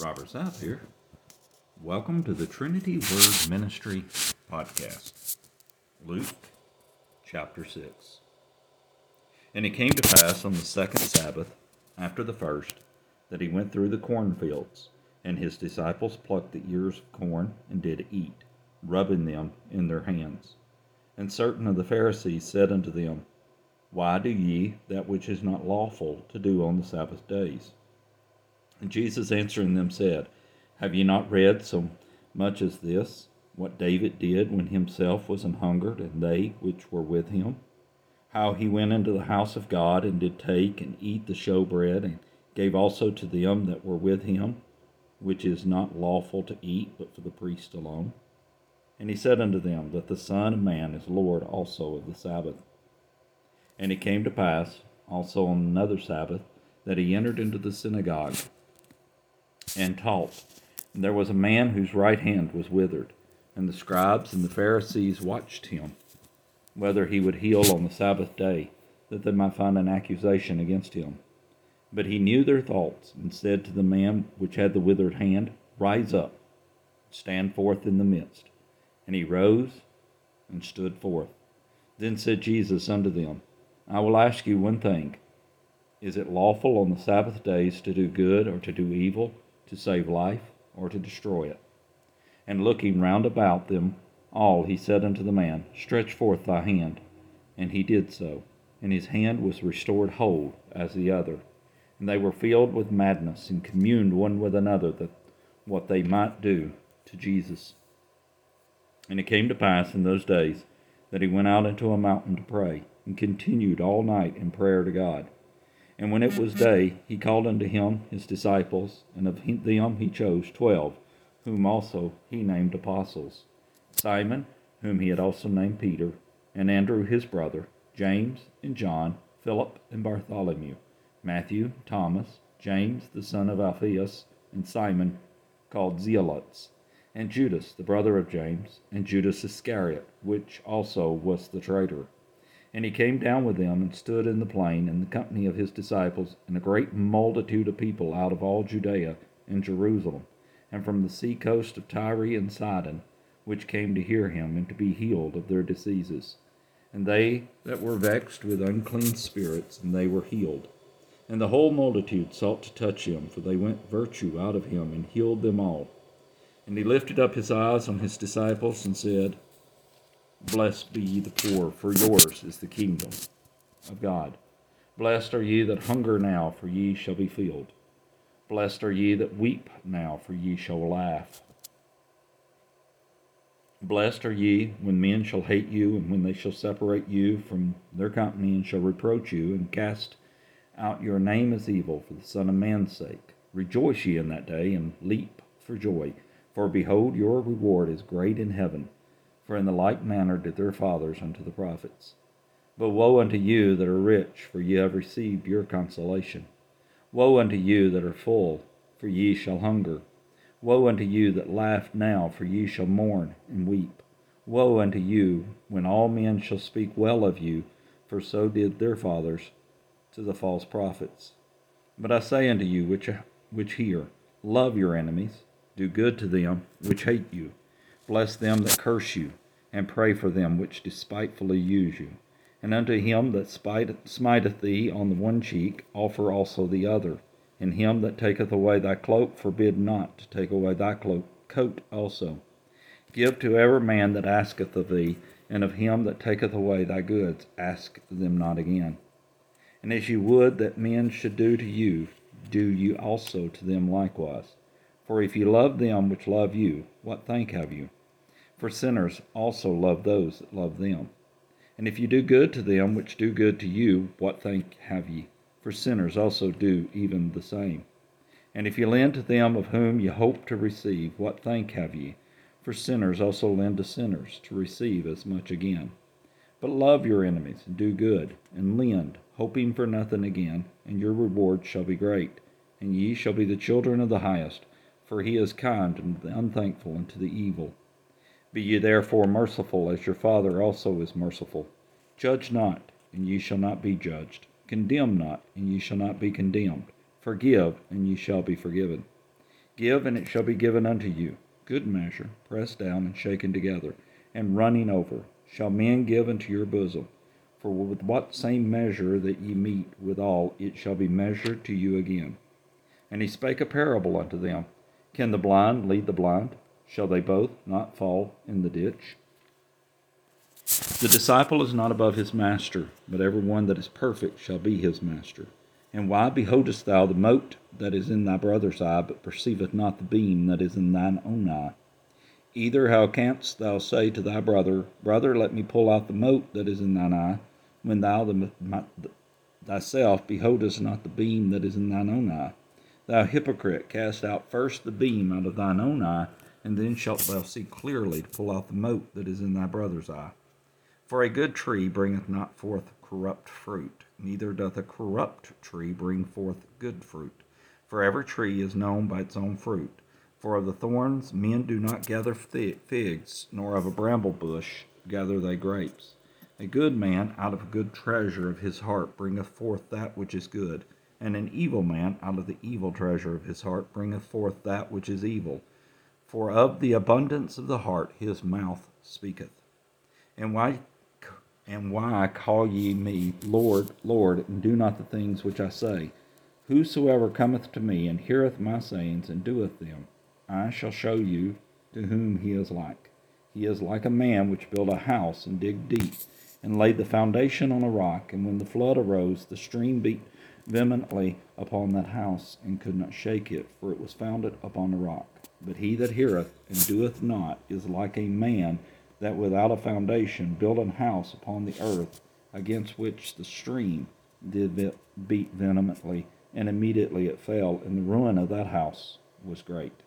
Robert South here. Welcome to the Trinity Word Ministry podcast. Luke chapter 6. And it came to pass on the second Sabbath, after the first, that he went through the cornfields, and his disciples plucked the ears of corn and did eat, rubbing them in their hands. And certain of the Pharisees said unto them, Why do ye that which is not lawful to do on the Sabbath days? And Jesus answering them said, Have ye not read so much as this, what David did when himself was an hungered, and they which were with him? How he went into the house of God, and did take and eat the showbread, and gave also to them that were with him, which is not lawful to eat, but for the priest alone. And he said unto them, That the Son of Man is Lord also of the Sabbath. And it came to pass, also on another Sabbath, that he entered into the synagogue and taught. And there was a man whose right hand was withered, and the scribes and the Pharisees watched him, whether he would heal on the Sabbath day, that they might find an accusation against him. But he knew their thoughts, and said to the man which had the withered hand, Rise up, stand forth in the midst. And he rose and stood forth. Then said Jesus unto them, I will ask you one thing. Is it lawful on the Sabbath days to do good or to do evil? To save life, or to destroy it. And looking round about them all, he said unto the man, Stretch forth thy hand. And he did so, and his hand was restored whole as the other. And they were filled with madness, and communed one with another that what they might do to Jesus. And it came to pass in those days that he went out into a mountain to pray, and continued all night in prayer to God. And when it was mm-hmm. day, he called unto him his disciples, and of them he chose twelve, whom also he named apostles Simon, whom he had also named Peter, and Andrew his brother, James and John, Philip and Bartholomew, Matthew, Thomas, James the son of Alphaeus, and Simon called Zelotes, and Judas the brother of James, and Judas Iscariot, which also was the traitor. And he came down with them and stood in the plain in the company of his disciples and a great multitude of people out of all Judea and Jerusalem, and from the sea coast of Tyre and Sidon, which came to hear him and to be healed of their diseases. And they that were vexed with unclean spirits, and they were healed. And the whole multitude sought to touch him, for they went virtue out of him and healed them all. And he lifted up his eyes on his disciples and said, Blessed be ye the poor, for yours is the kingdom of God. Blessed are ye that hunger now, for ye shall be filled. Blessed are ye that weep now, for ye shall laugh. Blessed are ye when men shall hate you, and when they shall separate you from their company, and shall reproach you, and cast out your name as evil for the Son of Man's sake. Rejoice ye in that day, and leap for joy, for behold, your reward is great in heaven for in the like manner did their fathers unto the prophets. But woe unto you that are rich, for ye have received your consolation. Woe unto you that are full, for ye shall hunger. Woe unto you that laugh now, for ye shall mourn and weep. Woe unto you when all men shall speak well of you, for so did their fathers to the false prophets. But I say unto you which, which hear, love your enemies, do good to them which hate you Bless them that curse you, and pray for them which despitefully use you. And unto him that smiteth thee on the one cheek, offer also the other. And him that taketh away thy cloak, forbid not to take away thy cloak, coat also. Give to every man that asketh of thee, and of him that taketh away thy goods, ask them not again. And as you would that men should do to you, do you also to them likewise. For if you love them which love you, what thank have you? For sinners also love those that love them. And if you do good to them which do good to you, what thank have ye? For sinners also do even the same. And if you lend to them of whom ye hope to receive, what thank have ye? For sinners also lend to sinners to receive as much again. But love your enemies, and do good, and lend, hoping for nothing again, and your reward shall be great, and ye shall be the children of the highest for he is kind to the unthankful and to the evil. Be ye therefore merciful, as your Father also is merciful. Judge not, and ye shall not be judged. Condemn not, and ye shall not be condemned. Forgive, and ye shall be forgiven. Give, and it shall be given unto you. Good measure, pressed down and shaken together, and running over, shall men give into your bosom. For with what same measure that ye meet withal, it shall be measured to you again. And he spake a parable unto them Can the blind lead the blind? Shall they both not fall in the ditch? The disciple is not above his master, but every one that is perfect shall be his master. And why beholdest thou the mote that is in thy brother's eye, but perceivest not the beam that is in thine own eye? Either how canst thou say to thy brother, Brother, let me pull out the mote that is in thine eye, when thou the, my, thyself beholdest not the beam that is in thine own eye? Thou hypocrite, cast out first the beam out of thine own eye, and then shalt thou see clearly to pull out the mote that is in thy brother's eye. For a good tree bringeth not forth corrupt fruit, neither doth a corrupt tree bring forth good fruit. For every tree is known by its own fruit. For of the thorns men do not gather figs, nor of a bramble bush gather they grapes. A good man out of a good treasure of his heart bringeth forth that which is good, and an evil man out of the evil treasure of his heart bringeth forth that which is evil. For of the abundance of the heart his mouth speaketh. And why and why call ye me Lord, Lord, and do not the things which I say? Whosoever cometh to me and heareth my sayings and doeth them, I shall show you to whom he is like. He is like a man which built a house and digged deep, and laid the foundation on a rock. And when the flood arose, the stream beat vehemently upon that house, and could not shake it, for it was founded upon a rock. But he that heareth and doeth not is like a man that without a foundation built an house upon the earth, against which the stream did beat vehemently, and immediately it fell, and the ruin of that house was great.